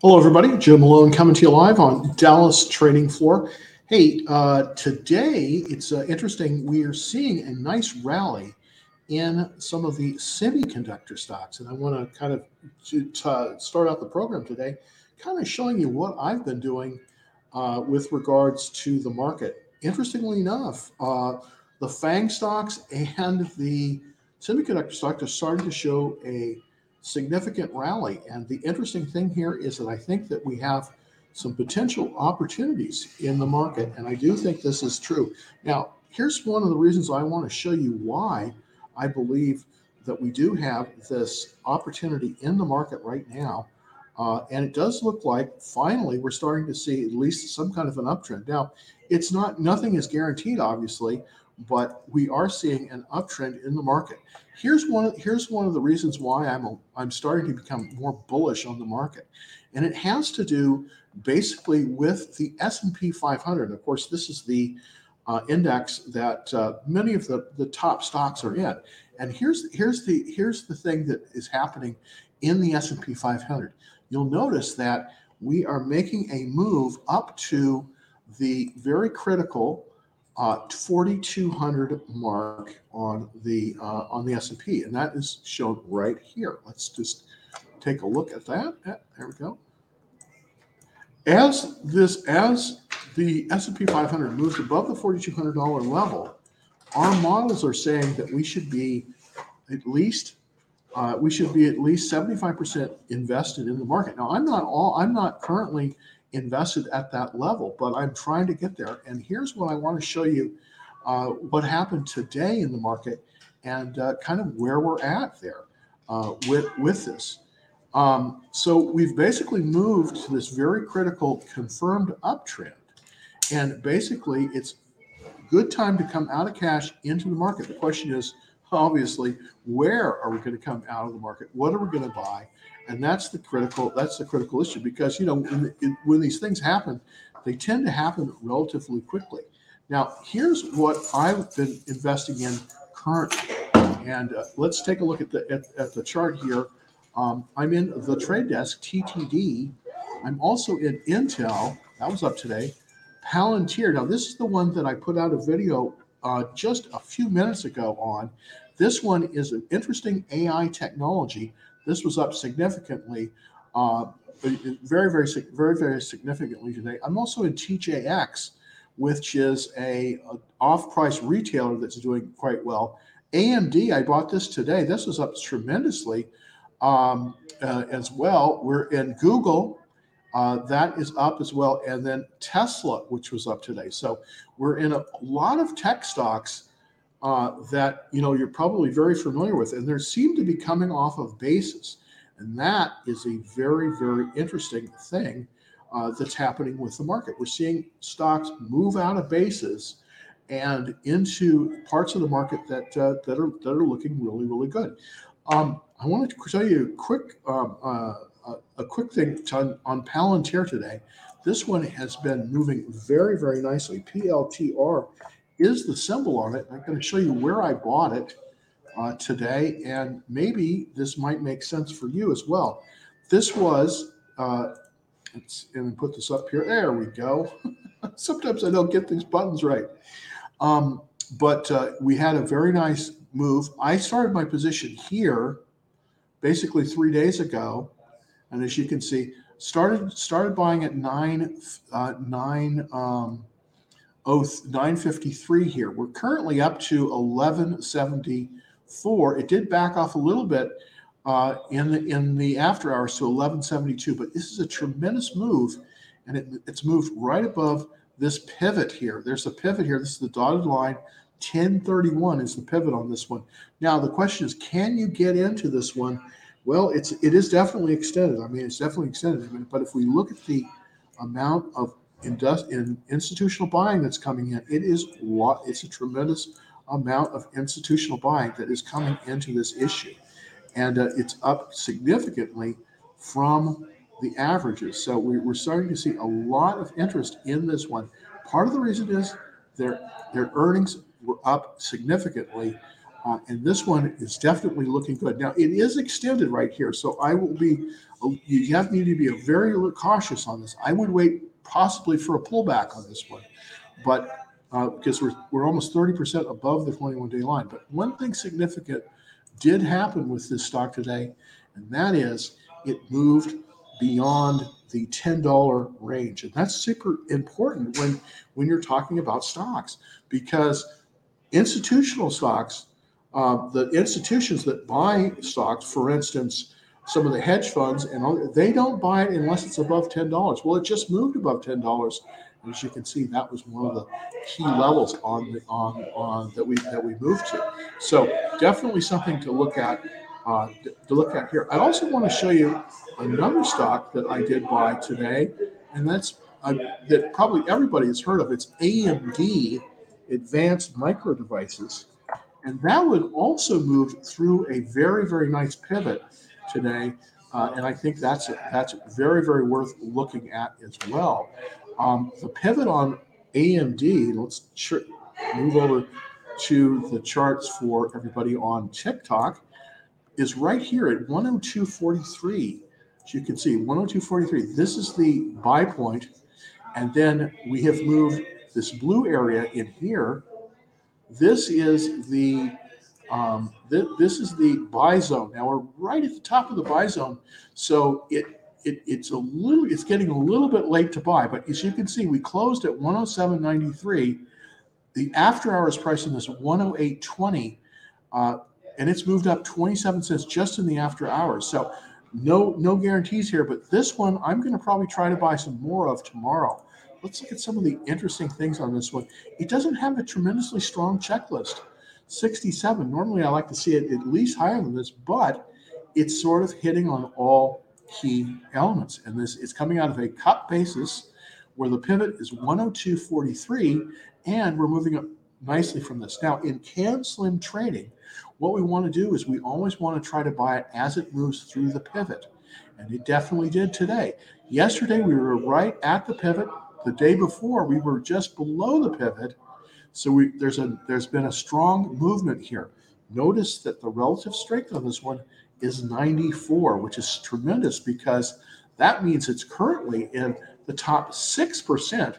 Hello, everybody. Joe Malone coming to you live on Dallas Trading Floor. Hey, uh, today it's uh, interesting. We are seeing a nice rally in some of the semiconductor stocks, and I want to kind of to, to start out the program today, kind of showing you what I've been doing uh, with regards to the market. Interestingly enough, uh, the FANG stocks and the semiconductor stocks are starting to show a significant rally. And the interesting thing here is that I think that we have some potential opportunities in the market. And I do think this is true. Now, here's one of the reasons I want to show you why I believe that we do have this opportunity in the market right now. Uh, and it does look like finally we're starting to see at least some kind of an uptrend. Now, it's not, nothing is guaranteed, obviously, but we are seeing an uptrend in the market. Here's one. Here's one of the reasons why I'm a, I'm starting to become more bullish on the market, and it has to do basically with the S&P 500. Of course, this is the uh, index that uh, many of the, the top stocks are in. And here's here's the here's the thing that is happening in the S&P 500. You'll notice that we are making a move up to the very critical uh, 4200 mark on the uh, on the S&P and that is shown right here. Let's just take a look at that. There we go. As this as the S&P 500 moves above the $4200 level, our models are saying that we should be at least uh, we should be at least 75% invested in the market. Now, I'm not all I'm not currently invested at that level, but I'm trying to get there. And here's what I want to show you uh, what happened today in the market and uh, kind of where we're at there uh, with, with this. Um, so we've basically moved to this very critical confirmed uptrend. And basically, it's good time to come out of cash into the market. The question is, obviously, where are we going to come out of the market? What are we going to buy? And that's the critical that's the critical issue because you know when, when these things happen they tend to happen relatively quickly. Now here's what i've been investing in currently. And uh, let's take a look at the at, at the chart here. Um, i'm in the trade desk ttd i'm also in intel that was up today palantir. Now this is the one that i put out a video uh, just a few minutes ago on. This one is an interesting ai technology this was up significantly, uh, very, very, very, very significantly today. I'm also in TJX, which is a, a off-price retailer that's doing quite well. AMD, I bought this today. This was up tremendously um, uh, as well. We're in Google. Uh, that is up as well. And then Tesla, which was up today. So we're in a lot of tech stocks uh, that you know you're probably very familiar with, and they seem to be coming off of bases, and that is a very very interesting thing uh, that's happening with the market. We're seeing stocks move out of bases and into parts of the market that uh, that are that are looking really really good. Um, I wanted to tell you a quick um, uh, a quick thing on Palantir today. This one has been moving very very nicely. PLTR is the symbol on it. I'm going to show you where I bought it uh, today, and maybe this might make sense for you as well. This was, uh, let's and put this up here. There we go. Sometimes I don't get these buttons right. Um, but uh, we had a very nice move. I started my position here basically three days ago, and as you can see, started started buying at nine uh, nine. Um, 953 here. We're currently up to 1174. It did back off a little bit uh, in the in the after hours to 1172, but this is a tremendous move, and it, it's moved right above this pivot here. There's a pivot here. This is the dotted line. 1031 is the pivot on this one. Now the question is, can you get into this one? Well, it's it is definitely extended. I mean, it's definitely extended. But if we look at the amount of indust- in institutional buying that's coming in. It is lot. It's a tremendous amount of institutional buying that is coming into this issue, and uh, it's up significantly from the averages. So we, we're starting to see a lot of interest in this one. Part of the reason is their their earnings were up significantly Uh, and this one is definitely looking good. Now it is extended right here, so I will be. You have need to be very cautious on this. I would wait possibly for a pullback on this one, but uh, because we're we're almost 30% above the 21 day line. But one thing significant did happen with this stock today, and that is it moved beyond the $10 range. And that's super important when, when you're talking about stocks because institutional stocks, uh, the institutions that buy stocks, for instance, some of the hedge funds and they don't buy it unless it's above $10. Well, it just moved above $10. And as you can see, that was one of the key levels on the on on that we that we moved to. So definitely something to look at uh, to look at here. I also want to show you another stock that I did buy today, and that's uh, that probably everybody has heard of. It's AMD, Advanced Micro Devices, and that would also move through a very very nice pivot today, uh, and I think that's that's very very worth looking at as well. Um, the pivot on AMD. Let's move over to the charts for everybody on TikTok is right here at 102.43. As you can see, 102.43. This is the buy point, and then we have moved this blue area in here. This is the um, th- this is the buy zone. Now we're right at the top of the buy zone, so it, it it's a little it's getting a little bit late to buy. But as you can see, we closed at 107.93. The after hours price in this 108.20. Uh, and it's moved up 27 cents just in the after hours. So no no guarantees here, but this one I'm going to probably try to buy some more of tomorrow. Let's look at some of the interesting things on this one. It doesn't have a tremendously strong checklist. 67. Normally I like to see it at least higher than this, but it's sort of hitting on all key elements. And this is coming out of a cup basis where the pivot is 102.43 and we're moving up nicely from this. Now in CAN Slim trading, what we want to do is we always want to try to buy it as it moves through the pivot. And it definitely did today. Yesterday, we were right at the pivot. The day before, we were just below the pivot. So we, there's a there's been a strong movement here. Notice that the relative strength on this one is 94, which is tremendous because that means it's currently in the top 6%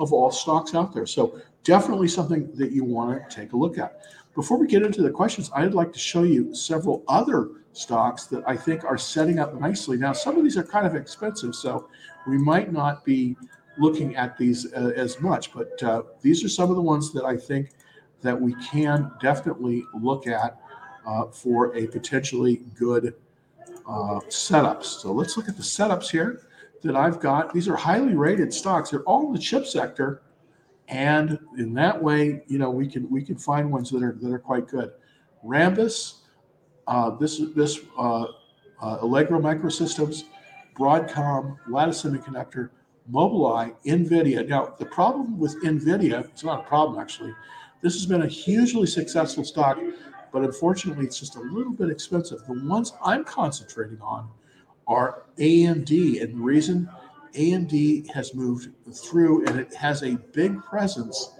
of all stocks out there. So definitely something that you want to take a look at. Before we get into the questions, I'd like to show you several other stocks that I think are setting up nicely. Now, some of these are kind of expensive, so we might not be looking at these uh, as much, but uh, these are some of the ones that I think that we can definitely look at uh, for a potentially good uh, setups. So let's look at the setups here that I've got. These are highly rated stocks. They're all in the chip sector and in that way, you know, we can we can find ones that are that are quite good. Rambus, uh, this this uh, Allegro Microsystems, Broadcom, Lattice Semiconductor, Mobileye, Nvidia. Now, the problem with Nvidia, it's not a problem actually. This has been a hugely successful stock, but unfortunately, it's just a little bit expensive. The ones I'm concentrating on are AMD, and the reason AMD has moved through, and it has a big presence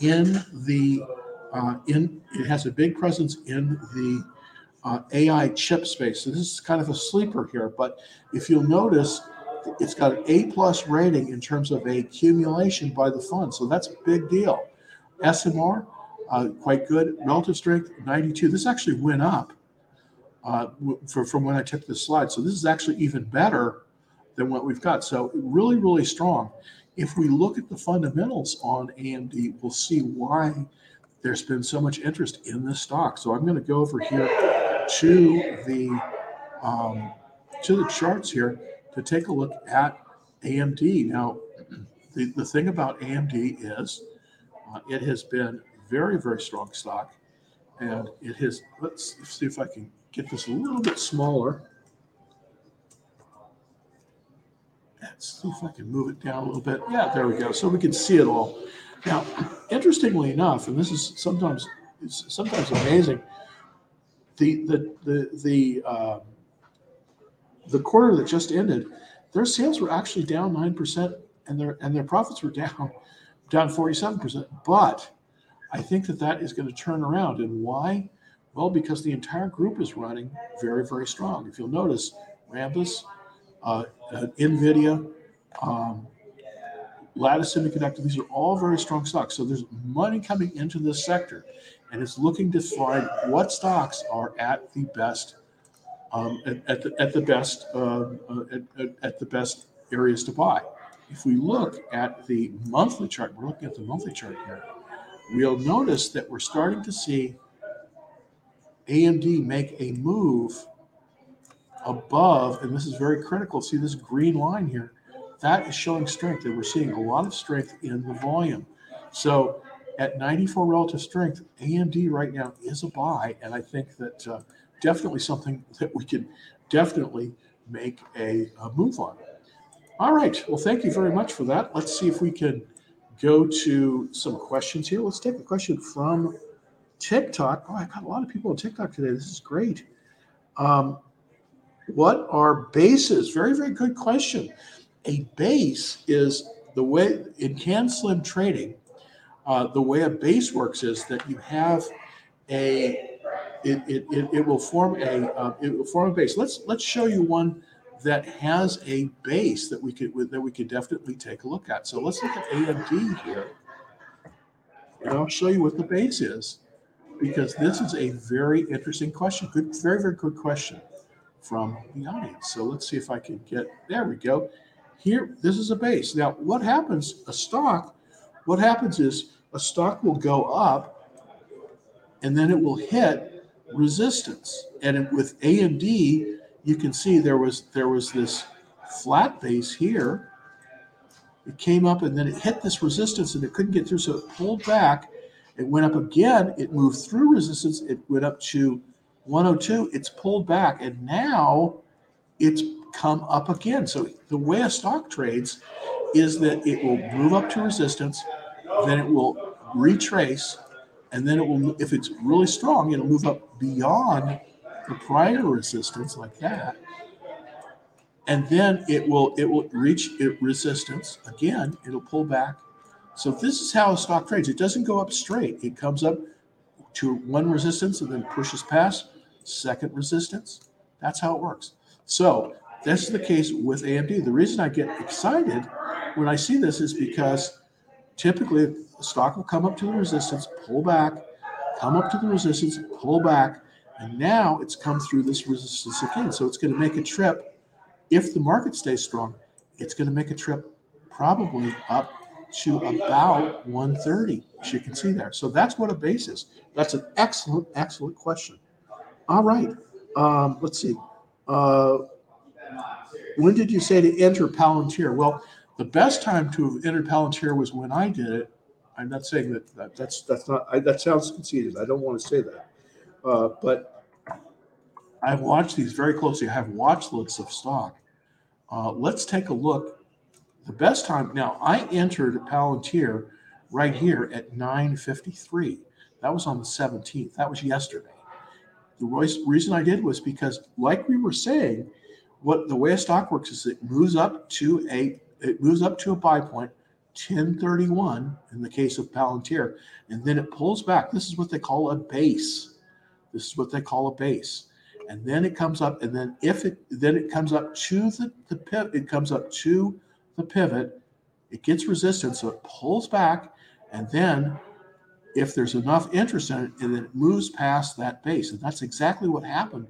in the uh, in it has a big presence in the uh, AI chip space. So this is kind of a sleeper here, but if you'll notice, it's got an A plus rating in terms of accumulation by the fund. So that's a big deal. SMR, uh, quite good. Relative strength, 92. This actually went up uh, for, from when I took this slide. So this is actually even better than what we've got. So really, really strong. If we look at the fundamentals on AMD, we'll see why there's been so much interest in this stock. So I'm going to go over here to the um, to the charts here to take a look at AMD. Now, the, the thing about AMD is uh, it has been very, very strong stock. And it has, let's see if I can get this a little bit smaller. Let's see if I can move it down a little bit. Yeah, there we go. So we can see it all. Now, interestingly enough, and this is sometimes it's sometimes amazing, the the the the uh, the quarter that just ended, their sales were actually down nine percent, and their and their profits were down down forty seven percent. But I think that that is going to turn around, and why? Well, because the entire group is running very, very strong. If you'll notice, Rambus, uh, uh, NVIDIA, um, Lattice Semiconductor, these are all very strong stocks. So there's money coming into this sector and it's looking to find what stocks are at the best um, at, at, the, at the best uh, uh, at, at, the best areas to buy. If we look at the monthly chart, we're looking at the monthly chart here. We'll notice that we're starting to see AMD make a move above, and this is very critical. See this green line here? That is showing strength, and we're seeing a lot of strength in the volume. So at 94 relative strength, AMD right now is a buy, and I think that uh, definitely something that we can definitely make a, a, move on. All right. Well, thank you very much for that. Let's see if we can go to some questions here. Let's take a question from TikTok. Oh, I got a lot of people on TikTok today. This is great. Um, what are bases? Very, very good question. A base is the way in CanSlim trading, uh, the way a base works is that you have a it, it, it, it will form a uh, it will form a base. Let's let's show you one that has a base that we could that we could definitely take a look at. So let's look at AMD here, and I'll show you what the base is, because this is a very interesting question. Good, very very good question from the audience. So let's see if I can get there. We go. Here, this is a base. Now, what happens? A stock. What happens is a stock will go up, and then it will hit resistance. And with AMD, you can see there was there was this flat base here. It came up and then it hit this resistance and it couldn't get through, so it pulled back. It went up again. It moved through resistance. It went up to 102. It's pulled back, and now it's come up again. So the way a stock trades is that it will move up to resistance, then it will retrace, and then it will if it's really strong it'll move up beyond the prior resistance like that. And then it will it will reach it resistance again. It'll pull back. So this is how a stock trades. It doesn't go up straight. It comes up to one resistance and then pushes past second resistance. That's how it works. So this is the case with amd the reason i get excited when i see this is because typically the stock will come up to the resistance, pull back, come up to the resistance, pull back, and now it's come through this resistance again. So it's going to make a trip. If the market stays strong, it's going to make a trip probably up to about 130, as you can see there. So that's what a base is. That's an excellent, excellent question. All right. Um, let's see. Uh, when did you say to enter Palantir? Well, the best time to have entered Palantir was when I did it. I'm not saying that, that that's that's not I, that sounds conceited. I don't want to say that, uh, but I've watched these very closely. I have watch lists of stock. Uh, let's take a look. The best time now. I entered Palantir right here at 9:53. That was on the 17th. That was yesterday. The reason I did was because, like we were saying, what the way a stock works is it moves up to a it moves up to a buy point, 1031 in the case of Palantir, and then it pulls back. This is what they call a base. This is what they call a base. And then it comes up, and then if it then it comes up to the, the pivot, it comes up to the pivot, it gets resistance, so it pulls back, and then if there's enough interest in it, and then it moves past that base. And that's exactly what happened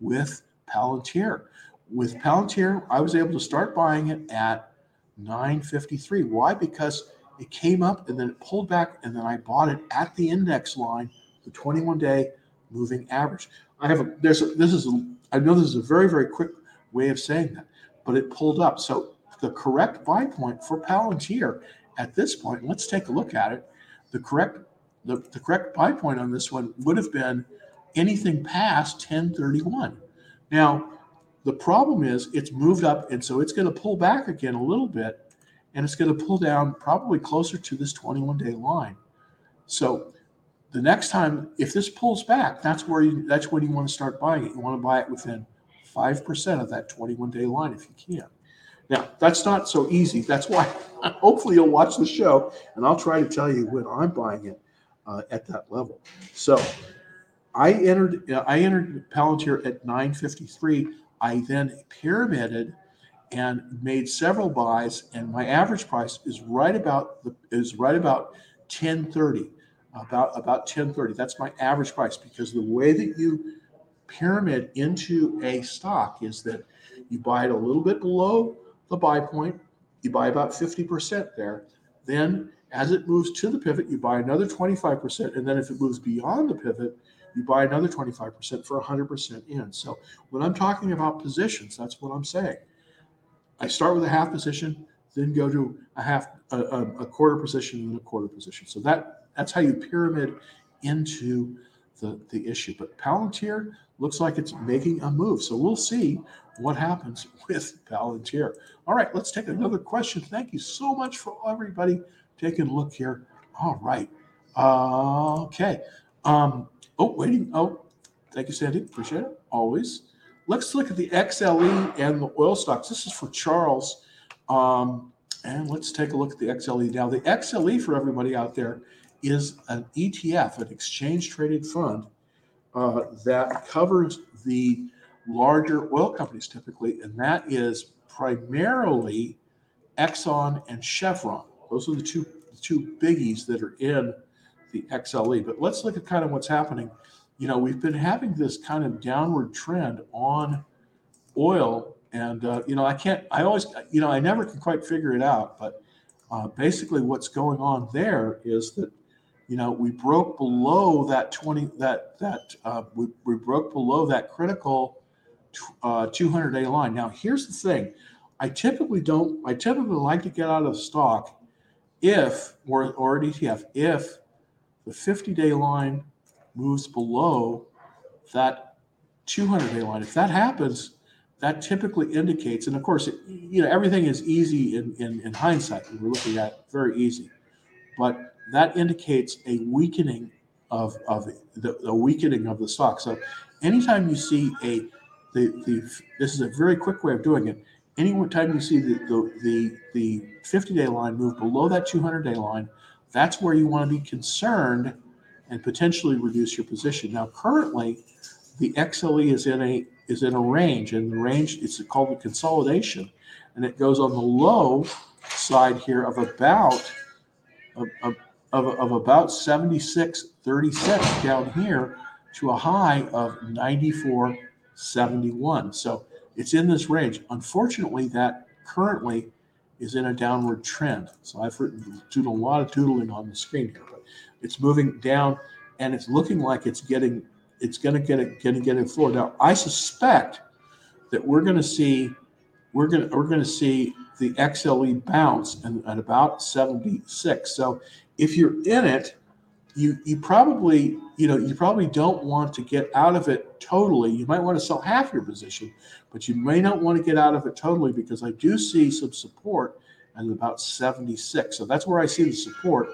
with Palantir. With Palantir, I was able to start buying it at 953. Why? Because it came up and then it pulled back, and then I bought it at the index line, the 21 day moving average. I have a there's a, this is a, I know this is a very very quick way of saying that, but it pulled up. So the correct buy point for Palantir at this point, let's take a look at it. The correct the, the correct buy point on this one would have been anything past 1031. Now, the problem is it's moved up, and so it's going to pull back again a little bit, and it's going to pull down probably closer to this 21 day line. So the next time, if this pulls back, that's where you, that's when you want to start buying it. You want to buy it within five percent of that 21 day line if you can. Now that's not so easy. That's why hopefully you'll watch the show, and I'll try to tell you when I'm buying it uh, at that level. So I entered I entered Palantir at 953. I then pyramided and made several buys, and my average price is right about the is right about 1030. About about 1030. That's my average price because the way that you pyramid into a stock is that you buy it a little bit below the buy point, you buy about 50% there. Then as it moves to the pivot, you buy another 25%. And then if it moves beyond the pivot, you buy another 25% for 100% in. So when I'm talking about positions, that's what I'm saying. I start with a half position, then go to a half, a, a, quarter position, and a quarter position. So that that's how you pyramid into the, the issue. But Palantir looks like it's making a move. So we'll see what happens with Palantir. All right, let's take another question. Thank you so much for everybody taking a look here. All right. Uh, okay. Um, oh, waiting. Oh, thank you, Sandy. Appreciate it. Always. Let's look at the XLE and the oil stocks. This is for Charles. Um, and let's take a look at the XLE. Now, the XLE for everybody out there is an ETF, an exchange traded fund uh, that covers the larger oil companies typically, and that is primarily Exxon and Chevron. Those are the two the two biggies that are in the XLE. But let's look at kind of what's happening. You know, we've been having this kind of downward trend on oil, and uh, you know, I can't. I always, you know, I never can quite figure it out. But uh, basically, what's going on there is that you know, we broke below that 20, that, that, uh, we, we broke below that critical uh, 200 day line. Now, here's the thing I typically don't, I typically like to get out of stock if, or, or an ETF, if the 50 day line moves below that 200 day line. If that happens, that typically indicates, and of course, it, you know, everything is easy in, in, in hindsight. We're looking at very easy. But that indicates a weakening of, of the, the weakening of the stock. So anytime you see a the, the this is a very quick way of doing it. Anytime you see the the the, the 50 day line move below that 200 day line, that's where you want to be concerned and potentially reduce your position. Now, currently, the XLE is in a is in a range, and the range it's called a consolidation, and it goes on the low side here of about of, of, of about 76.36 down here to a high of 94.71. so it's in this range unfortunately that currently is in a downward trend so i've written a lot of doodling on the screen here but it's moving down and it's looking like it's getting it's going to get it going to get it floor now i suspect that we're going to see we're going to we're going to see the XLE bounce and at about 76. So if you're in it, you you probably you know you probably don't want to get out of it totally. You might want to sell half your position, but you may not want to get out of it totally because I do see some support at about 76. So that's where I see the support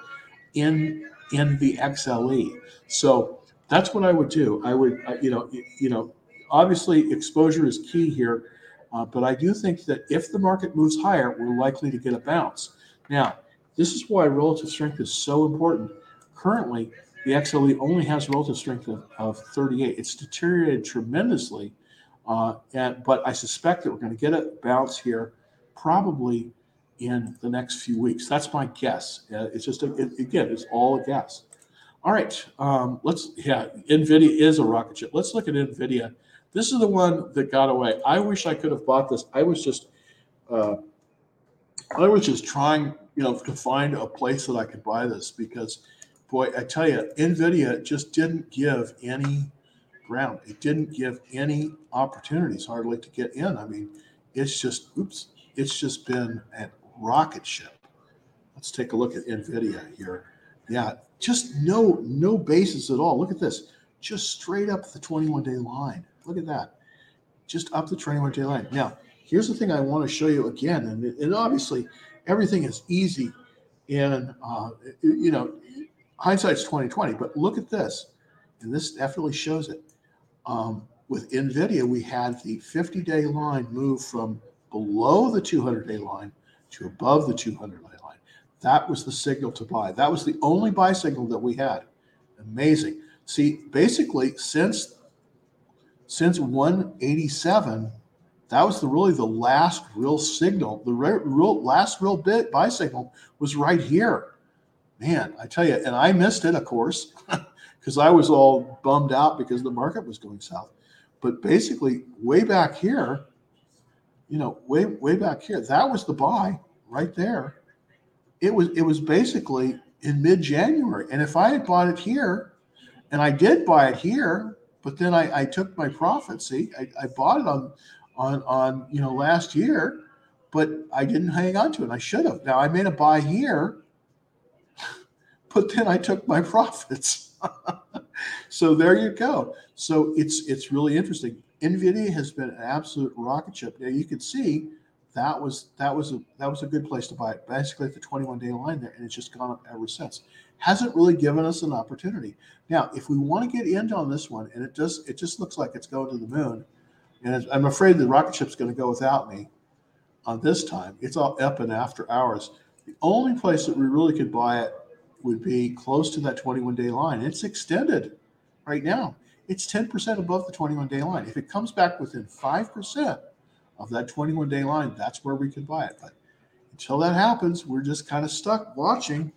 in in the XLE. So that's what I would do. I would you know you know obviously exposure is key here, uh, but I do think that if the market moves higher, we're likely to get a bounce. Now this is why relative strength is so important. Currently, the XLE only has relative strength of, of 38. It's deteriorated tremendously, uh, and, but I suspect that we're going to get a bounce here probably in the next few weeks. That's my guess. Uh, it's just, a, it, again, it's all a guess. All right, um, let's, yeah, NVIDIA is a rocket ship. Let's look at NVIDIA. This is the one that got away. I wish I could have bought this. I was just, uh, I was just trying you know, to find a place that I could buy this because, boy, I tell you, NVIDIA just didn't give any ground. It didn't give any opportunities hardly to get in. I mean, it's just, oops, it's just been a rocket ship. Let's take a look at NVIDIA here. Yeah, just no no basis at all. Look at this, just straight up the 21 day line. Look at that, just up the 21 day line. Now, here's the thing I want to show you again, and, and obviously everything is easy in uh, you know hindsight's 2020 but look at this and this definitely shows it. Um, with nvidia we had the 50 day line move from below the 200 day line to above the 200 day line. That was the signal to buy. That was the only buy signal that we had. Amazing. See, basically, since since 187, that was the really the last real signal. The re- real last real bit buy signal was right here. Man, I tell you, and I missed it, of course, because I was all bummed out because the market was going south. But basically, way back here, you know, way way back here, that was the buy right there. It was it was basically in mid-January, and if I had bought it here, and I did buy it here, but then I, I took my profit. See, I, I bought it on on on you know last year, but I didn't hang on to it. I should have. Now I made a buy here, but then I took my profits. so there you go. So it's it's really interesting. Nvidia has been an absolute rocket ship. Now you can see that was that was a that was a good place to buy it. Basically at the 21 day line there, and it's just gone up ever since. Hasn't really given us an opportunity. Now, if we want to get in on this one, and it does, it just looks like it's going to the moon, and I'm afraid the rocket ship's going to go without me on this time. It's all up and after hours. The only place that we really could buy it would be close to that 21 day line. It's extended right now. It's 10% above the 21 day line. If it comes back within 5% of that 21 day line, that's where we could buy it. But until that happens, we're just kind of stuck watching.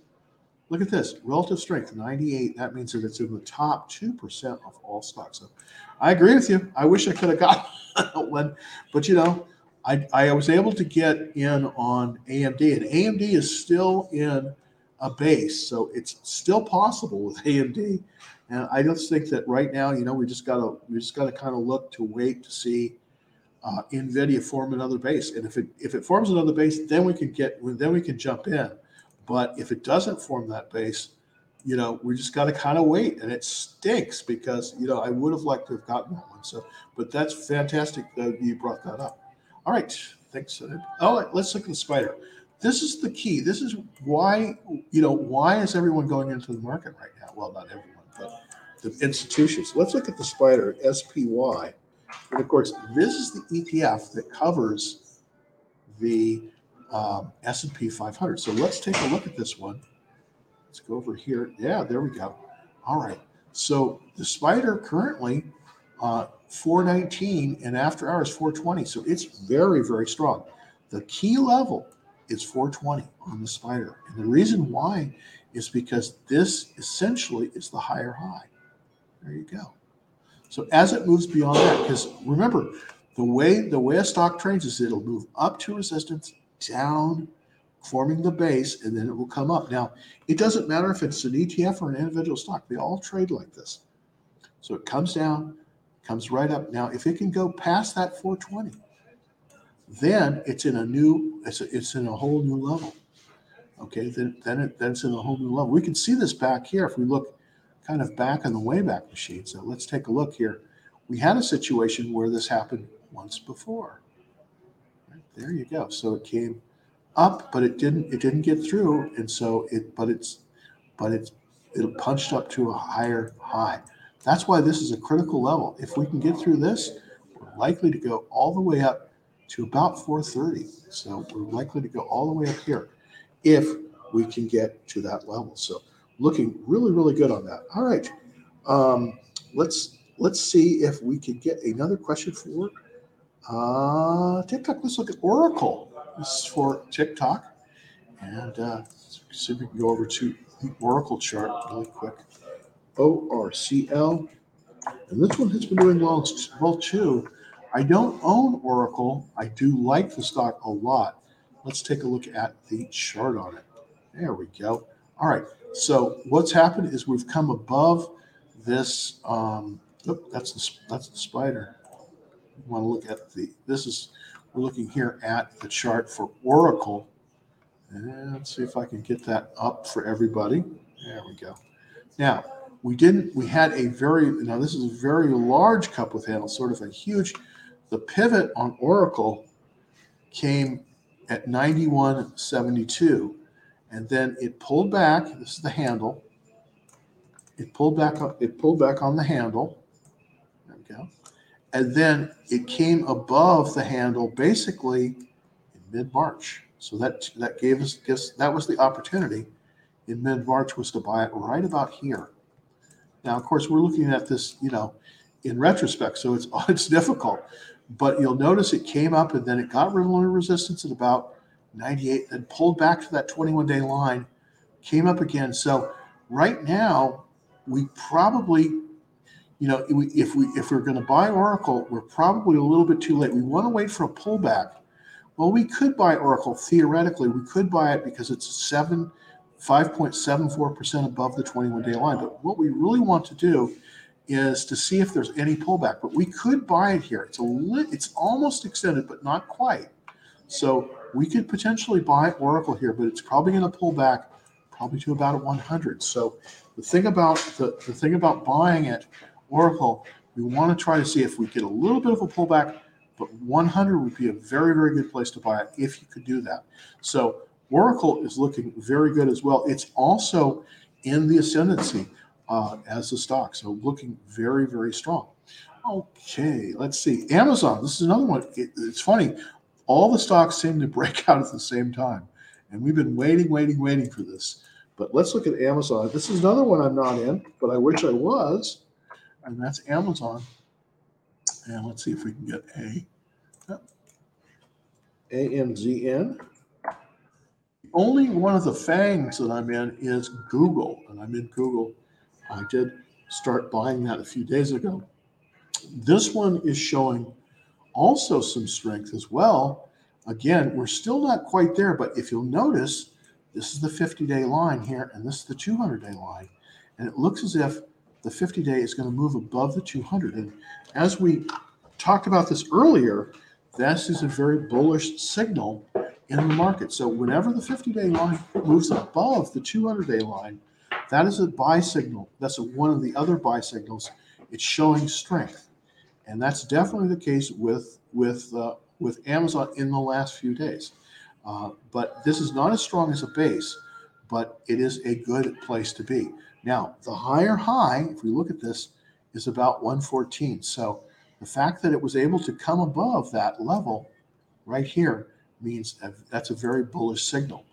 Look at this relative strength 98. That means that it's in the top 2% of all stocks. So I agree with you. I wish I could have got one, but you know, I, I was able to get in on AMD, and AMD is still in a base. So it's still possible with AMD. And I just think that right now, you know, we just gotta we just gotta kind of look to wait to see uh, NVIDIA form another base. And if it if it forms another base, then we can get then we can jump in. But if it doesn't form that base, you know, we just got to kind of wait, and it stinks because you know I would have liked to have gotten that one. So, but that's fantastic that you brought that up. All right, thanks. Oh, let's look at the spider. This is the key. This is why you know why is everyone going into the market right now? Well, not everyone, but the institutions. Let's look at the spider SPY, and of course, this is the ETF that covers the um, S&P 500. So let's take a look at this one. Let's go over here. Yeah, there we go. All right. So the spider currently uh, 419 and after hours 420. So it's very, very strong. The key level is 420 on the spider. And the reason why is because this essentially is the higher high. There you go. So as it moves beyond that, because remember, the way the way a stock trades is it'll move up to resistance, down, forming the base, and then it will come up. Now, it doesn't matter if it's an ETF or an individual stock, they all trade like this. So it comes down, comes right up. Now, if it can go past that 420, then it's in a new, it's, a, it's in a whole new level. Okay, then then, it, then it's in a whole new level. We can see this back here if we look kind of back on the Wayback Machine. So let's take a look here. We had a situation where this happened once before. Right, there you go. So it came up, but it didn't it didn't get through, and so it but it's but it's it punched up to a higher high. That's why this is a critical level. If we can get through this, we're likely to go all the way up to about 430. So we're likely to go all the way up here if we can get to that level. So looking really, really good on that. All right. Um, let's let's see if we can get another question for uh, TikTok. Let's look at Oracle. This is for TikTok. And uh, see if we can go over to the Oracle chart really quick. ORCL. And this one has been doing well, well too. I don't own Oracle. I do like the stock a lot. Let's take a look at the chart on it. There we go. All right. So what's happened is we've come above this. Um, oh, that's the that's the spider. We want to look at the. This is we're looking here at the chart for Oracle. And let's see if I can get that up for everybody. There we go. Now we didn't. We had a very now this is a very large cup with handle, sort of a huge. The pivot on Oracle came at 91.72 and then it pulled back. This is the handle. It pulled back up. It pulled back on the handle. There we go. And then it came above the handle basically in mid March. So that that gave us guess that was the opportunity in mid March was to buy it right about here. Now, of course, we're looking at this, you know, in retrospect, so it's it's difficult. But you'll notice it came up and then it got rid of regular resistance at about 98, then pulled back to that 21 day line, came up again. So right now, we probably, you know, if we if we're going to buy Oracle, we're probably a little bit too late. We want to wait for a pullback. Well, we could buy Oracle theoretically. We could buy it because it's seven, 5.74% above the 21 day line. But what we really want to do is to see if there's any pullback. But we could buy it here. It's a li- it's almost extended, but not quite. So we could potentially buy Oracle here, but it's probably going to pull back probably to about a 100. So the thing about the, the thing about buying it, Oracle, we want to try to see if we get a little bit of a pullback, but 100 would be a very, very good place to buy it if you could do that. So Oracle is looking very good as well. It's also in the ascendancy uh, as a stock, so looking very, very strong. Okay, let's see. Amazon, this is another one. It, it's funny all the stocks seem to break out at the same time. And we've been waiting, waiting, waiting for this. But let's look at Amazon. This is another one I'm not in, but I wish I was. And that's Amazon. And let's see if we can get a AMZN. Only one of the fangs that I'm in is Google. And I'm in Google. I did start buying that a few days ago. This one is showing also some strength as well. Again, we're still not quite there, but if you'll notice, this is the 50 day line here, and this is the 200 day line. And it looks as if the 50 day is going to move above the 200. And as we talked about this earlier, this is a very bullish signal in the market. So whenever the 50 day line moves above the 200 day line, that is a buy signal. That's a, one of the other buy signals. It's showing strength and that's definitely the case with with uh, with Amazon in the last few days. Uh, but this is not as strong as a base, but it is a good place to be. Now, the higher high, if we look at this, is about 114. So the fact that it was able to come above that level right here means that's a very bullish signal.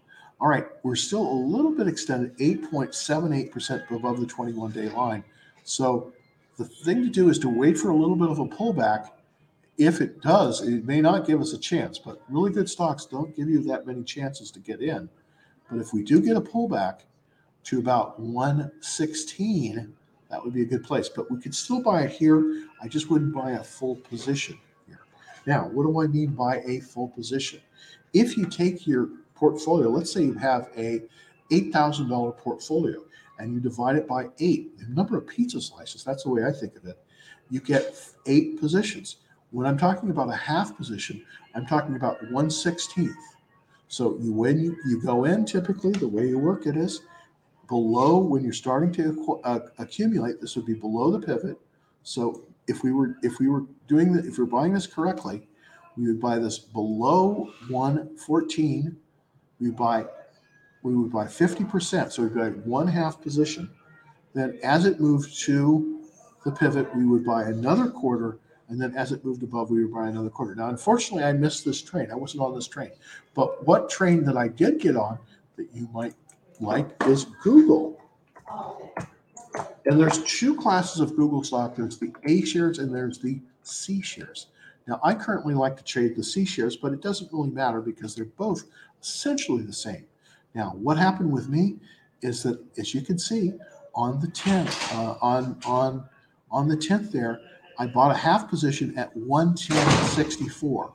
All right, we're still a little bit extended, 8.78% above the 21 day line. So the thing to do is to wait for a little bit of a pullback. If it does, it may not give us a chance, but really good stocks don't give you that many chances to get in. But if we do get a pullback to about 116, that would be a good place. But we could still buy it here. I just wouldn't buy a full position here. Now, what do I mean by a full position? If you take your portfolio, let's say you have a $8,000 portfolio and you divide it by eight, the number of pizza slices, that's the way I think of it, you get eight positions. When I'm talking about a half position, I'm talking about 1 16th. So you when you, you go in, typically the way you work it is below when you're starting to uh, accumulate. This would be below the pivot. So if we were if we were doing the if we're buying this correctly, we would buy this below 114. We buy we would buy 50%. So we'd buy one half position. Then as it moved to the pivot, we would buy another quarter. And then as it moved above, we would buy another quarter. Now, unfortunately, I missed this train. I wasn't on this train. But what train that I did get on that you might like is Google. And there's two classes of Google stock. There's the A shares and there's the C shares. Now, I currently like to trade the C shares, but it doesn't really matter because they're both essentially the same. Now, what happened with me is that, as you can see, on the 10th, uh, on on on the 10th there, I bought a half position at 110.64.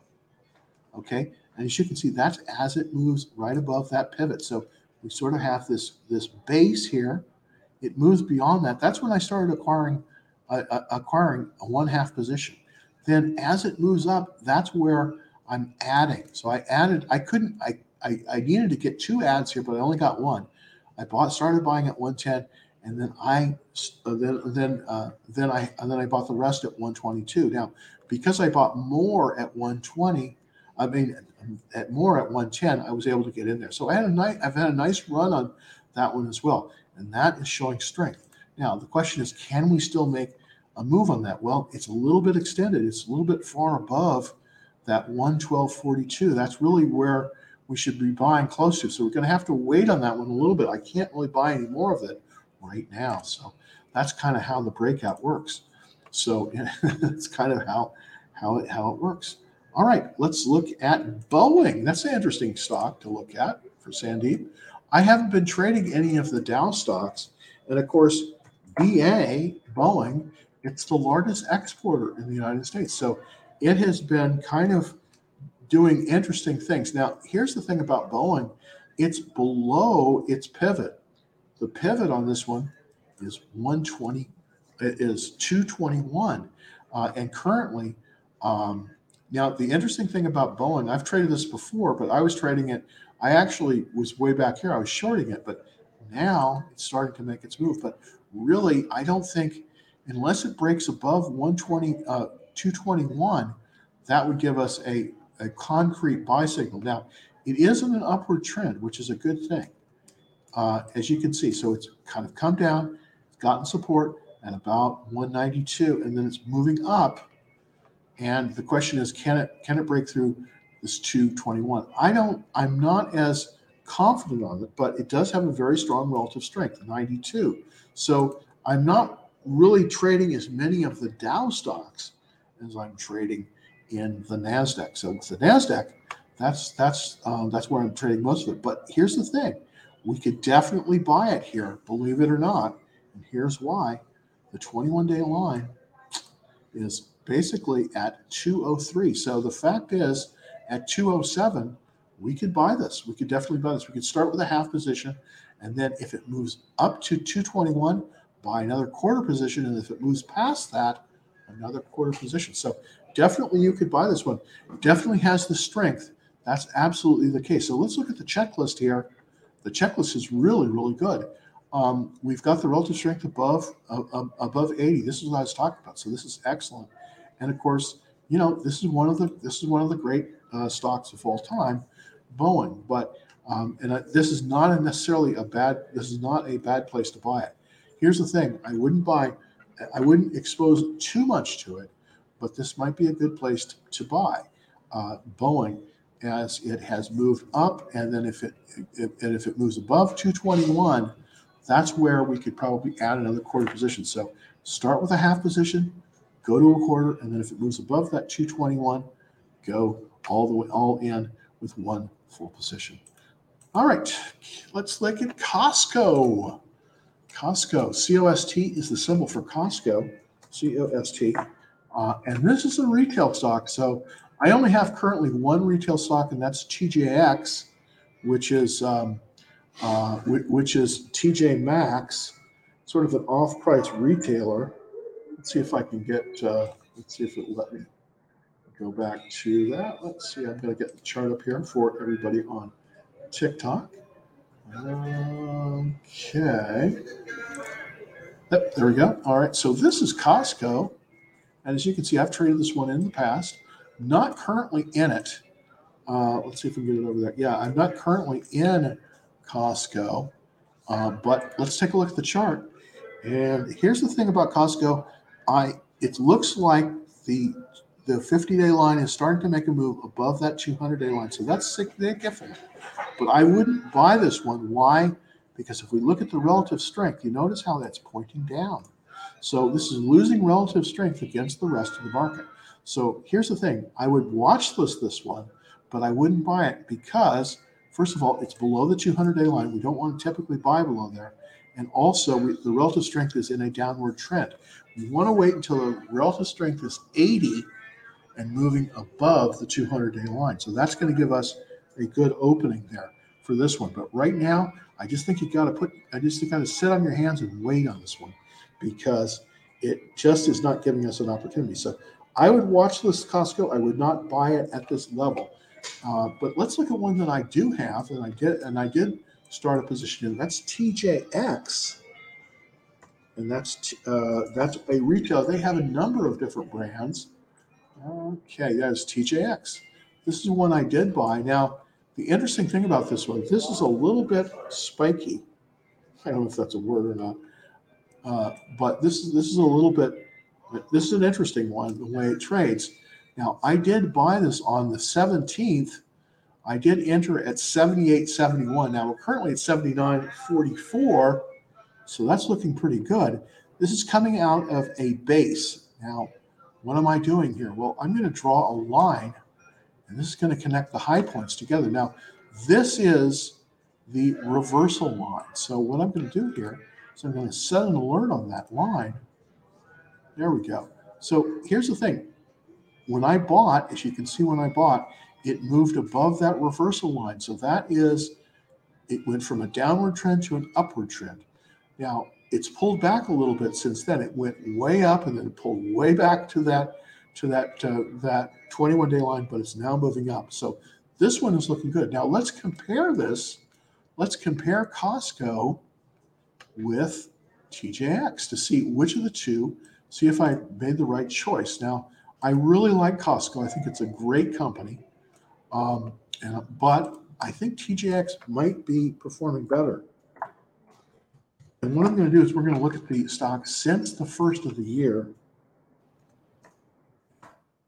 Okay, and as you can see, that's as it moves right above that pivot. So we sort of have this this base here. It moves beyond that. That's when I started acquiring uh, uh, acquiring a one half position. Then as it moves up, that's where I'm adding. So I added. I couldn't. I I, I needed to get two ads here, but I only got one. I bought started buying at 110, and then I uh, then then uh, then I and then I bought the rest at 122. Now, because I bought more at 120, I mean at more at 110, I was able to get in there. So I had a nice I've had a nice run on that one as well, and that is showing strength. Now the question is, can we still make a move on that? Well, it's a little bit extended. It's a little bit far above that 112.42. That's really where we should be buying close to. So we're going to have to wait on that one a little bit. I can't really buy any more of it right now. So that's kind of how the breakout works. So it's kind of how how it how it works. All right, let's look at Boeing. That's an interesting stock to look at for Sandeep. I haven't been trading any of the Dow stocks, and of course, BA Boeing, it's the largest exporter in the United States. So it has been kind of doing interesting things. Now, here's the thing about Boeing it's below its pivot. The pivot on this one is 120, it is 221. Uh, and currently, um, now the interesting thing about Boeing, I've traded this before, but I was trading it. I actually was way back here. I was shorting it, but now it's starting to make its move. But really, I don't think unless it breaks above 120, uh, 221, that would give us a, a concrete buy signal. Now, it is in an upward trend, which is a good thing, uh, as you can see. So it's kind of come down, gotten support at about 192, and then it's moving up. And the question is, can it can it break through this 221? I don't. I'm not as confident on it, but it does have a very strong relative strength, 92. So I'm not really trading as many of the Dow stocks as I'm trading in the Nasdaq. So with the Nasdaq, that's that's um, that's where I'm trading most of it. But here's the thing: we could definitely buy it here, believe it or not. And here's why: the 21-day line is basically at 203. So the fact is, at 207, we could buy this. We could definitely buy this. We could start with a half position, and then if it moves up to 221, buy another quarter position, and if it moves past that, another quarter position. So definitely you could buy this one. Definitely has the strength. That's absolutely the case. So let's look at the checklist here. The checklist is really, really good. Um, we've got the relative strength above uh, above 80. This is what I was talking about. So this is excellent. And of course, you know, this is one of the this is one of the great uh, stocks of all time, Boeing. But um, and I, this is not necessarily a bad. This is not a bad place to buy it. Here's the thing: I wouldn't buy. I wouldn't expose too much to it but this might be a good place to, to buy uh, Boeing as it has moved up. And then if it, if, and if it moves above 221, that's where we could probably add another quarter position. So start with a half position, go to a quarter, and then if it moves above that 221, go all the way all in with one full position. All right, let's look at Costco. Costco, COST is the symbol for Costco, COST. Uh, and this is a retail stock. So I only have currently one retail stock, and that's TJX, which is um, uh, which is TJ Maxx, sort of an off-price retailer. Let's see if I can get. Uh, let's see if it let me go back to that. Let's see. I'm going to get the chart up here for everybody on TikTok. Okay. Yep, there we go. All right. So this is Costco. And as you can see, I've traded this one in the past, not currently in it. Uh, let's see if we can get it over there. Yeah, I'm not currently in Costco, uh, but let's take a look at the chart. And here's the thing about Costco. I it looks like the the 50 day line is starting to make a move above that 200 day line. So that's significant. But I wouldn't buy this one. Why? Because if we look at the relative strength, you notice how that's pointing down. So this is losing relative strength against the rest of the market. So here's the thing I would watch list this one, but I wouldn't buy it because, first of all, it's below the 200 day line. We don't want to typically buy below there. And also, we, the relative strength is in a downward trend. We want to wait until the relative strength is 80 and moving above the 200 day line. So that's going to give us a good opening there for this one. But right now, I just think you got to put, I just got to sit on your hands and wait on this one because it just is not giving us an opportunity. So I would watch this Costco. I would not buy it at this level. Uh, but let's look at one that I do have, and I did, and I did start a position in. That's TJX, and that's uh, that's a retail. They have a number of different brands. Okay, that is TJX. This is one I did buy. Now, the interesting thing about this one, this is a little bit spiky. I don't know if that's a word or not. Uh, but this is this is a little bit this is an interesting one the way it trades. Now I did buy this on the 17th. I did enter at 78.71. Now we're currently at 79.44, so that's looking pretty good. this is coming out of a base. Now, what am I doing here? Well, I'm going to draw a line, and this is going to connect the high points together. Now, this is the reversal line. So what I'm going to do here is I'm going to set an alert on that line. There we go. So here's the thing. When I bought, as you can see when I bought, it moved above that reversal line. So that is, it went from a downward trend to an upward trend. Now, it's pulled back a little bit since then. It went way up and then pulled way back to that to that uh, that 21 day line, but it's now moving up. So this one is looking good. Now let's compare this. Let's compare Costco with TJX to see which of the two. See if I made the right choice. Now I really like Costco. I think it's a great company, um, and, but I think TJX might be performing better. And what I'm going to do is we're going to look at the stock since the first of the year.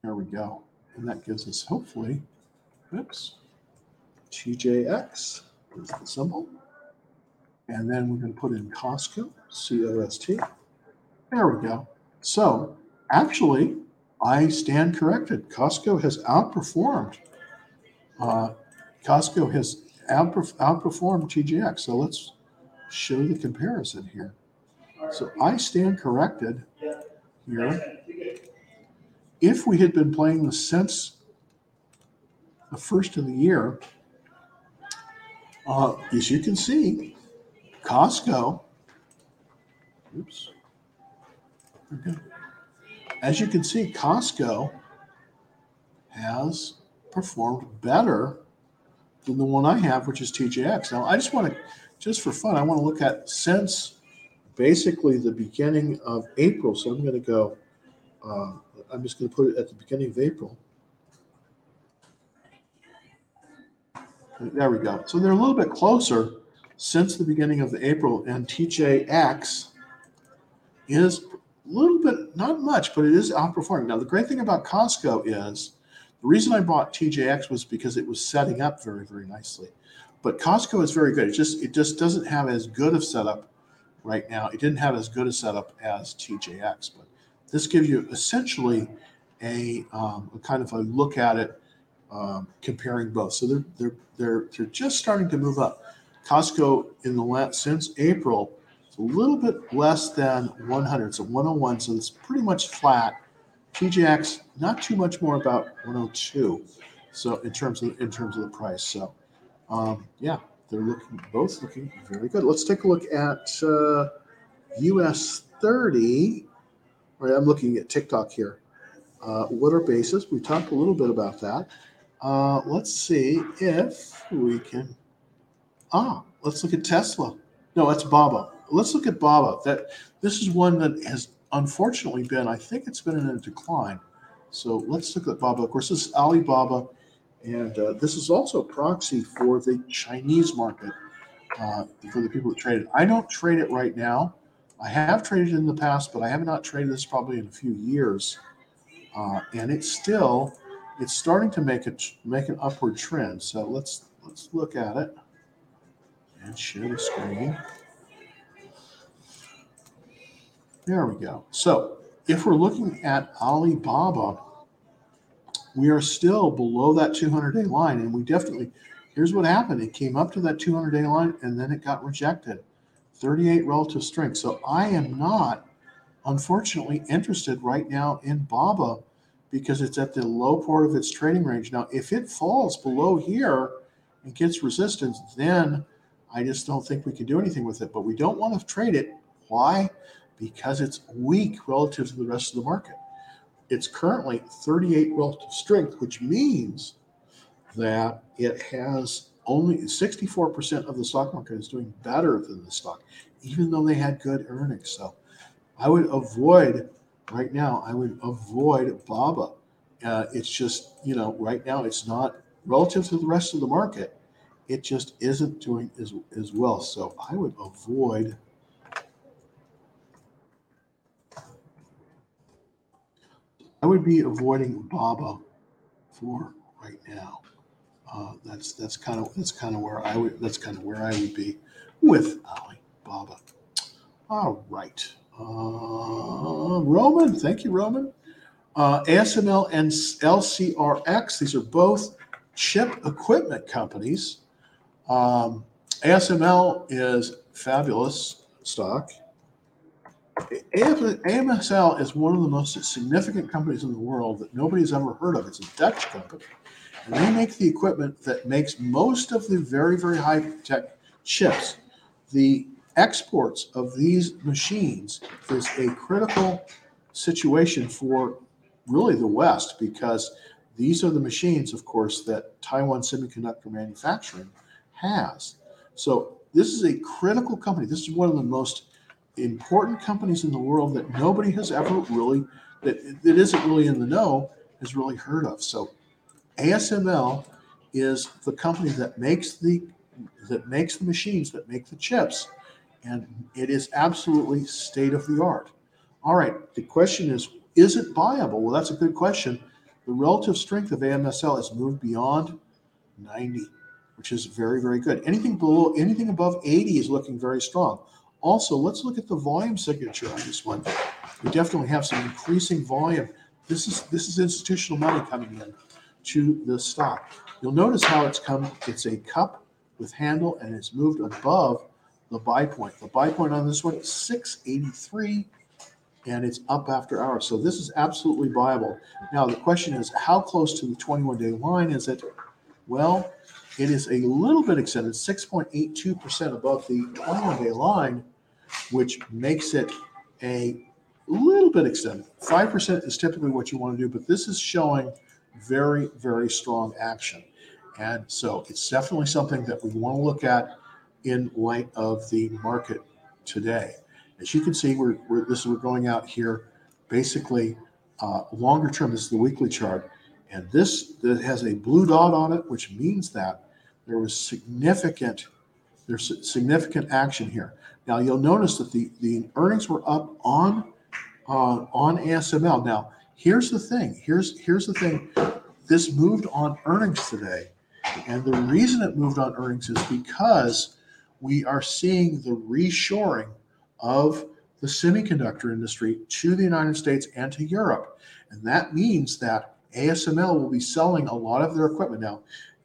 There we go. And that gives us hopefully, oops, TJX is the symbol. And then we're going to put in Costco, C O S T. There we go. So actually, I stand corrected. Costco has outperformed. Uh, Costco has outperformed TJX. So let's show the comparison here. So I stand corrected here. If we had been playing the since the first of the year, uh, as you can see, Costco, oops, okay. As you can see, Costco has performed better than the one I have, which is TJX. Now, I just want to just for fun, I want to look at since basically the beginning of April. So I'm going to go, uh, I'm just going to put it at the beginning of April. There we go. So they're a little bit closer since the beginning of April, and TJX is a little bit, not much, but it is outperforming. Now, the great thing about Costco is the reason I bought TJX was because it was setting up very, very nicely. But Costco is very good. It just it just doesn't have as good of setup right now. It didn't have as good a setup as TJX, but this gives you essentially a, um, a kind of a look at it, um, comparing both. So they're they're they're they're just starting to move up. Costco in the last since April, it's a little bit less than 100, so 101. So it's pretty much flat. TJX not too much more about 102. So in terms of in terms of the price, so um, yeah, they're looking both looking very good. Let's take a look at uh, US 30. Right, I'm looking at TikTok here. Uh, what are bases? We talked a little bit about that. Uh, let's see if we can. Ah, let's look at Tesla. No, that's Baba. Let's look at Baba. That this is one that has unfortunately been. I think it's been in a decline. So let's look at Baba. Of course, this is Alibaba and uh, this is also a proxy for the Chinese market uh, for the people that trade it. I don't trade it right now. I have traded in the past, but I have not traded this probably in a few years. Uh, and it's still it's starting to make a make an upward trend. So let's let's look at it and share the screen. There we go. So if we're looking at Alibaba we are still below that 200 day line. And we definitely, here's what happened it came up to that 200 day line and then it got rejected 38 relative strength. So I am not, unfortunately, interested right now in BABA because it's at the low part of its trading range. Now, if it falls below here and gets resistance, then I just don't think we can do anything with it. But we don't want to trade it. Why? Because it's weak relative to the rest of the market. It's currently 38 relative strength, which means that it has only 64% of the stock market is doing better than the stock, even though they had good earnings. So I would avoid right now, I would avoid BABA. Uh, it's just, you know, right now it's not relative to the rest of the market. It just isn't doing as, as well. So I would avoid I would be avoiding Baba for right now. Uh, that's that's kind of that's kind of where I would that's kind of where I would be with Ali Baba. All right. Uh, Roman, thank you, Roman. Uh, ASML and LCRX, these are both chip equipment companies. Um, ASML is fabulous stock. AMSL is one of the most significant companies in the world that nobody's ever heard of. It's a Dutch company. And they make the equipment that makes most of the very, very high tech chips. The exports of these machines is a critical situation for really the West because these are the machines, of course, that Taiwan Semiconductor Manufacturing has. So this is a critical company. This is one of the most important companies in the world that nobody has ever really that, that isn't really in the know has really heard of. So ASML is the company that makes the that makes the machines that make the chips and it is absolutely state of the art. All right, the question is is it viable? Well, that's a good question. The relative strength of AMSL has moved beyond 90, which is very, very good. Anything below, anything above 80 is looking very strong. Also, let's look at the volume signature on this one. We definitely have some increasing volume. This is this is institutional money coming in to the stock. You'll notice how it's come. It's a cup with handle and it's moved above the buy point. The buy point on this one is 683 and it's up after hours. So this is absolutely viable. Now the question is how close to the 21 day line is it? Well, it is a little bit extended, 6.82% above the 21 day line, which makes it a little bit extended. 5% is typically what you want to do, but this is showing very, very strong action. And so it's definitely something that we want to look at in light of the market today. As you can see, we're, we're this we're going out here basically uh, longer term. This is the weekly chart, and this that has a blue dot on it, which means that there was significant there's significant action here. Now you'll notice that the the earnings were up on uh, on ASML. Now here's the thing. Here's here's the thing. This moved on earnings today, and the reason it moved on earnings is because we are seeing the reshoring of the semiconductor industry to the United States and to Europe. And that means that ASML will be selling a lot of their equipment now.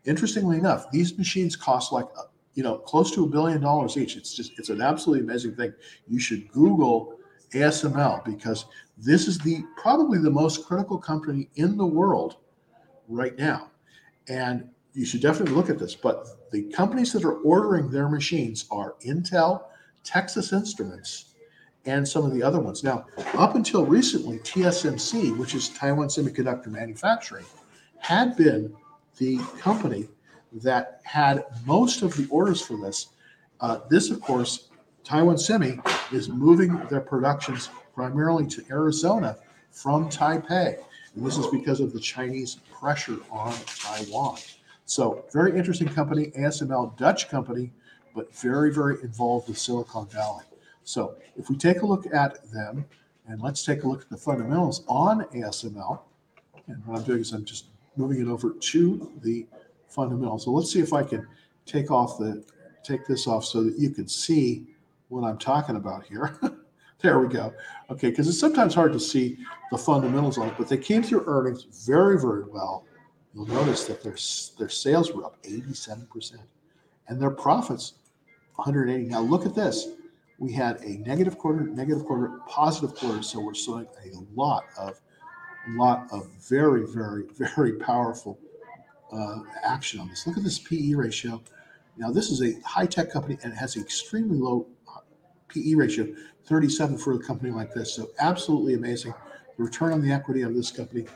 Interestingly enough, these machines cost like uh, you know close to a billion dollars each. It's just it's an absolutely amazing thing. You should Google ASML because this is the probably the most critical company in the world right now. And you should definitely look at this. But the companies that are ordering their machines are Intel, Texas Instruments, and some of the other ones. Now, up until recently, TSMC, which is Taiwan Semiconductor Manufacturing, had been the company that had most of the orders for this. Uh, this, of course, Taiwan Semi is moving their productions primarily to Arizona from Taipei. And this is because of the Chinese pressure on Taiwan. So, very interesting company, ASML Dutch company but very, very involved with Silicon Valley. So if we take a look at them, and let's take a look at the fundamentals on ASML. And what I'm doing is I'm just moving it over to the fundamentals. So let's see if I can take off the take this off so that you can see what I'm talking about here. there we go. Okay, because it's sometimes hard to see the fundamentals on it, but they came through earnings very, very well. You'll notice that their their sales were up 87%, and their profits 180. Now look at this. We had a negative quarter, negative quarter, positive quarter. So we're showing a lot of, lot of very, very, very powerful uh, action on this. Look at this PE ratio. Now this is a high tech company and it has an extremely low uh, PE ratio, 37 for a company like this. So absolutely amazing. The return on the equity of this company,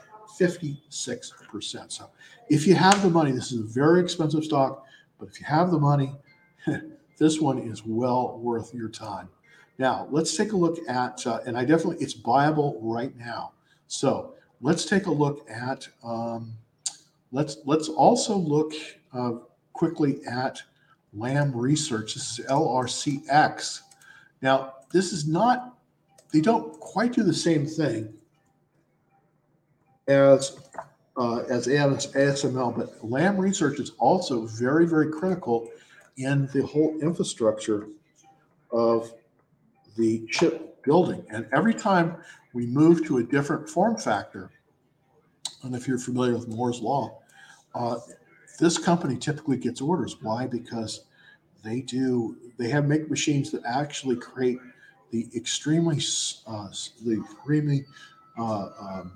56%. So if you have the money, this is a very expensive stock, but if you have the money, This one is well worth your time. Now, let's take a look at, uh, and I definitely, it's buyable right now. So let's take a look at, um, let's, let's also look uh, quickly at Lam Research. This is LRCX. Now, this is not, they don't quite do the same thing as uh, as ASML, but Lam Research is also very, very critical in the whole infrastructure of the chip building. And every time we move to a different form factor, and if you're familiar with Moore's Law, uh, this company typically gets orders. Why? Because they do, they have make machines that actually create the extremely, uh, the extremely, uh, um,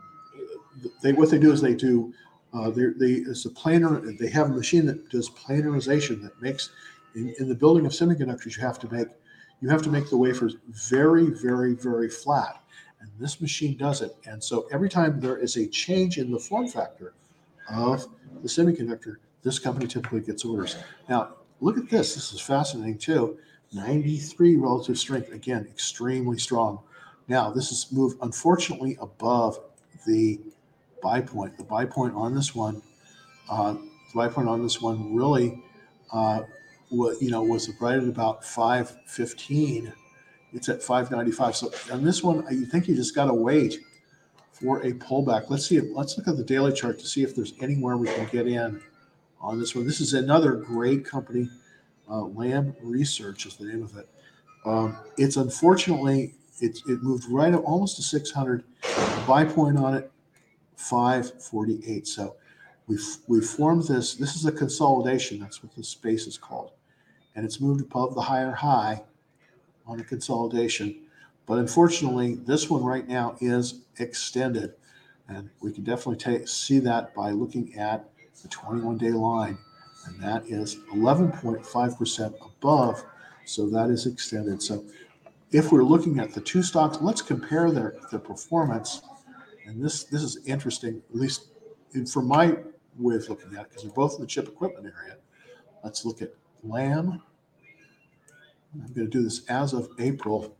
they, what they do is they do, uh, they, they, it's a planar, they have a machine that does planarization that makes, in, in the building of semiconductors, you have to make, you have to make the wafers very, very, very flat. And this machine does it. And so every time there is a change in the form factor of the semiconductor, this company typically gets orders. Now, look at this. This is fascinating too. 93 relative strength. Again, extremely strong. Now, this is moved unfortunately above the buy point. The buy point on this one, uh, the buy point on this one really, uh, you know, was right at about 515. It's at 595. So on this one, you think you just got to wait for a pullback. Let's see. Let's look at the daily chart to see if there's anywhere we can get in on this one. This is another great company. Uh, Lam Research is the name of it. Um, it's unfortunately it, it moved right up almost to 600. Buy point on it 548. So we we formed this. This is a consolidation. That's what this space is called, and it's moved above the higher high on a consolidation. But unfortunately, this one right now is extended, and we can definitely see that by looking at the 21-day line, and that is 11.5% above. So that is extended. So if we're looking at the two stocks, let's compare their, their performance. And this this is interesting, at least from my way of looking at it, because they're both in the chip equipment area. Let's look at Lam. I'm going to do this as of April.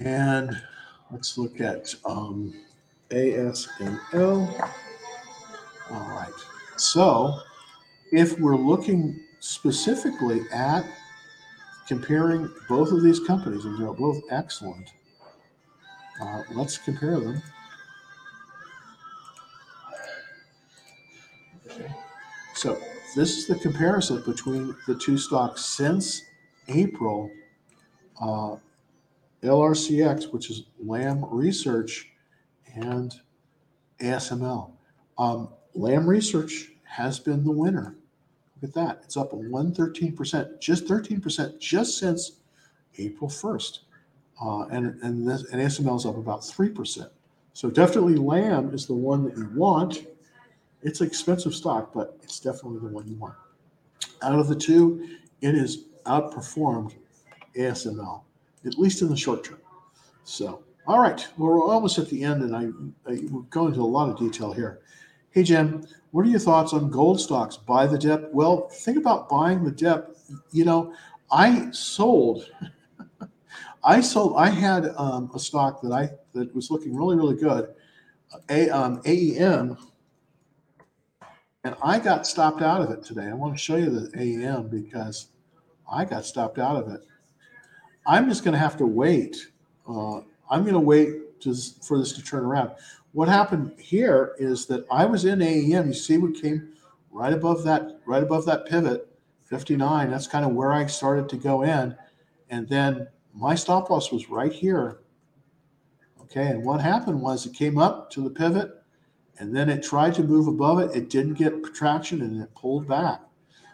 And let's look at um, ASML. All right. So if we're looking specifically at comparing both of these companies, and they're both excellent, uh, let's compare them. So this is the comparison between the two stocks since April. Uh, LRCX, which is Lam Research, and ASML. Um, Lam Research has been the winner. Look at that. It's up 113%, just 13% just since April 1st. Uh, and, and, this, and ASML is up about 3%. So definitely Lam is the one that you want. It's an expensive stock, but it's definitely the one you want. Out of the two, it has outperformed ASML, at least in the short term. So, all right, well, we're almost at the end, and I, I we're going into a lot of detail here. Hey, Jim, what are your thoughts on gold stocks? Buy the dip? Well, think about buying the dip. You know, I sold. I sold. I had um, a stock that I that was looking really, really good. A um, AEM, and I got stopped out of it today. I want to show you the AEM because I got stopped out of it. I'm just going to have to wait. Uh, I'm going to wait to, for this to turn around. What happened here is that I was in AEM. You see what came right above that, right above that pivot, 59. That's kind of where I started to go in. And then my stop loss was right here. Okay. And what happened was it came up to the pivot and then it tried to move above it. It didn't get traction and it pulled back.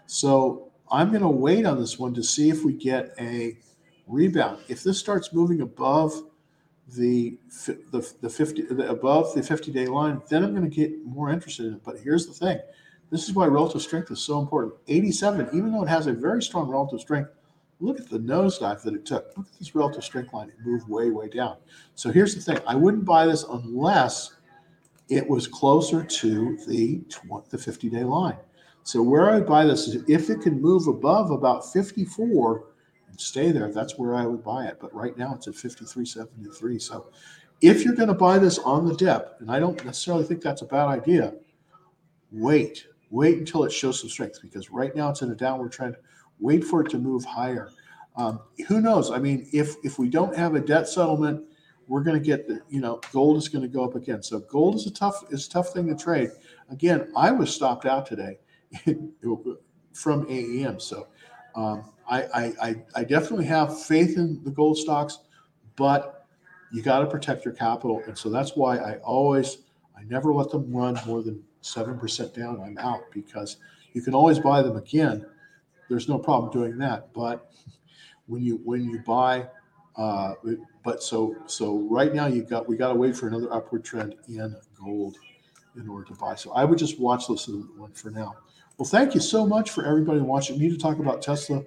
So I'm going to wait on this one to see if we get a rebound. If this starts moving above the the, the 50 the, above the 50 day line, then I'm going to get more interested in it. But here's the thing this is why relative strength is so important. 87, even though it has a very strong relative strength, look at the nosedive that it took. Look at this relative strength line. It moved way, way down. So here's the thing I wouldn't buy this unless it was closer to the, the 50 day line. So where I would buy this is if it can move above about 54 and stay there, that's where I would buy it. But right now it's at 53.73. So if you're going to buy this on the dip, and I don't necessarily think that's a bad idea, wait. Wait until it shows some strength because right now it's in a downward trend. Wait for it to move higher. Um, who knows? I mean, if if we don't have a debt settlement, we're going to get the you know gold is going to go up again. So gold is a tough is a tough thing to trade. Again, I was stopped out today from AEM. So Um, I, I, I, I definitely have faith in the gold stocks, but you got to protect your capital. And so that's why I always, I never let them run more than 7% down. I'm out because you can always buy them again. There's no problem doing that. But when you, when you buy, uh, but so, so right now you've got, we got to wait for another upward trend in gold in order to buy. So I would just watch this one for now. Well, thank you so much for everybody watching. Need to talk about Tesla.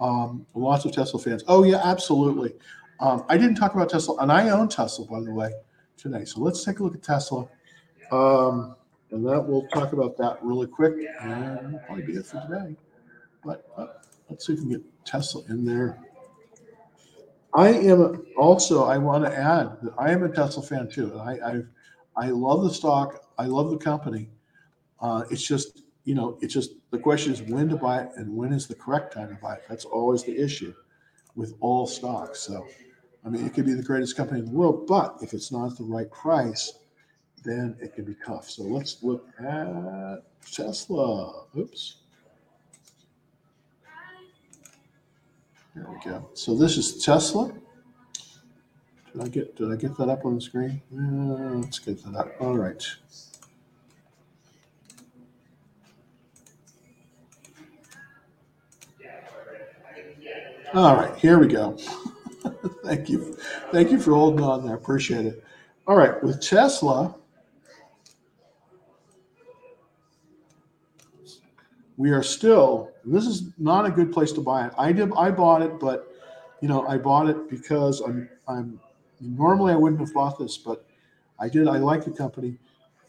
Um, lots of Tesla fans. Oh yeah, absolutely. Um, I didn't talk about Tesla, and I own Tesla by the way today. So let's take a look at Tesla, um, and that we'll talk about that really quick, and probably be it for today. But uh, let's see if we can get Tesla in there. I am also. I want to add that I am a Tesla fan too. I I, I love the stock. I love the company. Uh, it's just you know, it's just the question is when to buy it and when is the correct time to buy it. That's always the issue with all stocks. So, I mean, it could be the greatest company in the world, but if it's not the right price, then it can be tough. So let's look at Tesla. Oops. There we go. So this is Tesla. Did I get did I get that up on the screen? Let's get that up. All right. All right, here we go. Thank you. Thank you for holding on there. Appreciate it. All right, with Tesla, we are still, this is not a good place to buy it. I did I bought it, but you know, I bought it because I'm I'm normally I wouldn't have bought this, but I did. I like the company.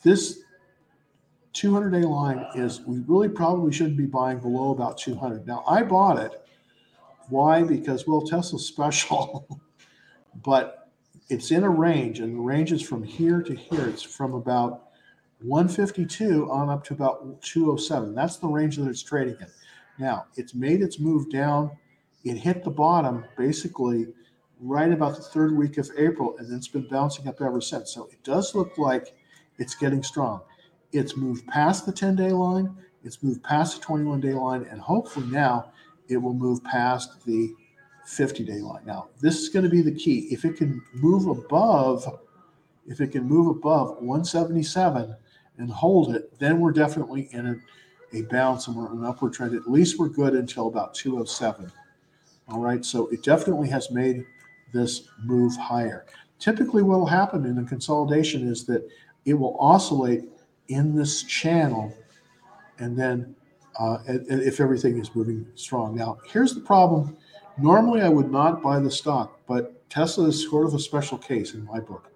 This 200 day line is we really probably shouldn't be buying below about 200. Now I bought it why? Because, well, Tesla's special, but it's in a range, and the range is from here to here. It's from about 152 on up to about 207. That's the range that it's trading in. Now, it's made its move down. It hit the bottom basically right about the third week of April, and then it's been bouncing up ever since. So it does look like it's getting strong. It's moved past the 10 day line, it's moved past the 21 day line, and hopefully now it will move past the 50 day line. Now, this is going to be the key. If it can move above, if it can move above 177 and hold it, then we're definitely in a, a bounce and we're an upward trend. At least we're good until about 207. All right, so it definitely has made this move higher. Typically, what will happen in a consolidation is that it will oscillate in this channel and then uh, if everything is moving strong. Now, here's the problem. Normally, I would not buy the stock, but Tesla is sort of a special case in my book.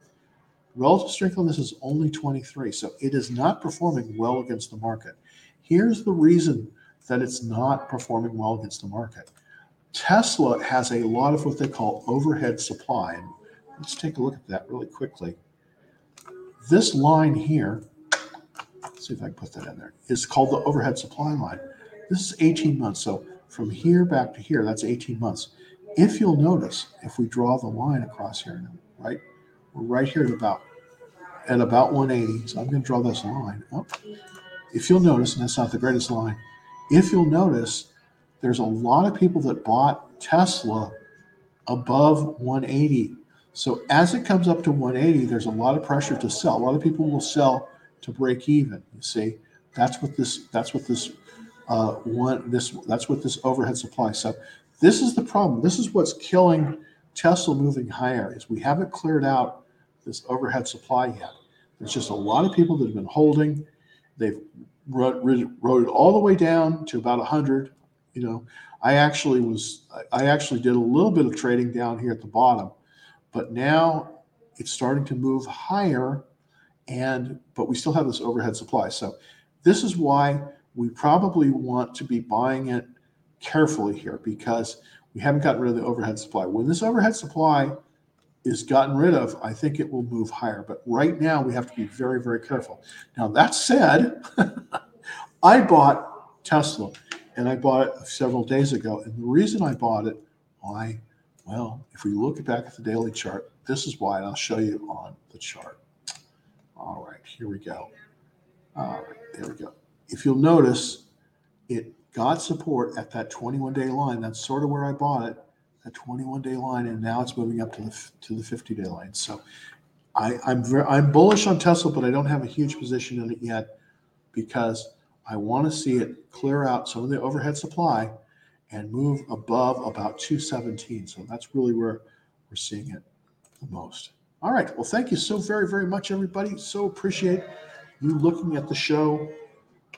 Relative strength on this is only 23, so it is not performing well against the market. Here's the reason that it's not performing well against the market. Tesla has a lot of what they call overhead supply. Let's take a look at that really quickly. This line here see if I can put that in there, is called the overhead supply line. This is 18 months. So from here back to here, that's 18 months. If you'll notice, if we draw the line across here, right, we're right here at about at about 180. So I'm going to draw this line. If you'll notice, and that's not the greatest line, if you'll notice, there's a lot of people that bought Tesla above 180. So as it comes up to 180, there's a lot of pressure to sell. A lot of people will sell to break even. You see, that's what this that's what this uh, one this that's what this overhead supply. So this is the problem. This is what's killing Tesla moving higher. Is we haven't cleared out this overhead supply yet. There's just a lot of people that have been holding. They've rode, it all the way down to about 100. You know, I actually was I actually did a little bit of trading down here at the bottom, but now it's starting to move higher and but we still have this overhead supply. So this is why we probably want to be buying it carefully here because we haven't gotten rid of the overhead supply. When this overhead supply is gotten rid of, I think it will move higher. But right now we have to be very, very careful. Now that said, I bought Tesla and I bought it several days ago. And the reason I bought it, why? Well, if we look back at the daily chart, this is why, and I'll show you on the chart. All right, here we go. All right, there we go. If you'll notice, it got support at that 21 day line. That's sort of where I bought it, that 21 day line, and now it's moving up to the to the 50 day line. So I, I'm very, I'm bullish on Tesla, but I don't have a huge position in it yet because I want to see it clear out some of the overhead supply and move above about 217. So that's really where we're seeing it the most. All right. Well, thank you so very, very much, everybody. So appreciate you looking at the show.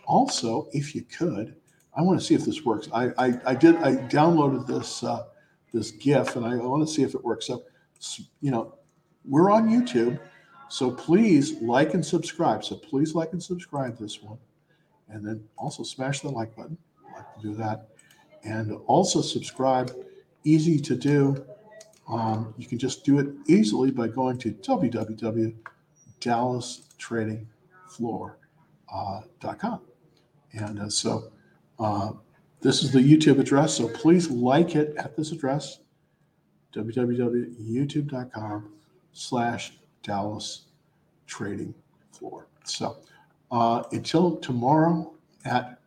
Also, if you could, I want to see if this works. I I, I did I downloaded this uh, this GIF and I want to see if it works. So you know, we're on YouTube, so please like and subscribe. So please like and subscribe this one, and then also smash the like button. I'd like to do that, and also subscribe. Easy to do. Um, you can just do it easily by going to www.dallastradingfloor.com. And uh, so uh, this is the YouTube address. So please like it at this address, www.youtube.com slash Dallas Trading Floor. So uh, until tomorrow at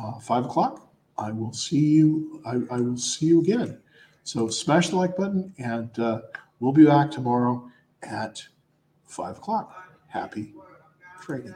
uh, five o'clock, I will see you. I, I will see you again. So smash the like button, and uh, we'll be back tomorrow at five o'clock. Happy trading.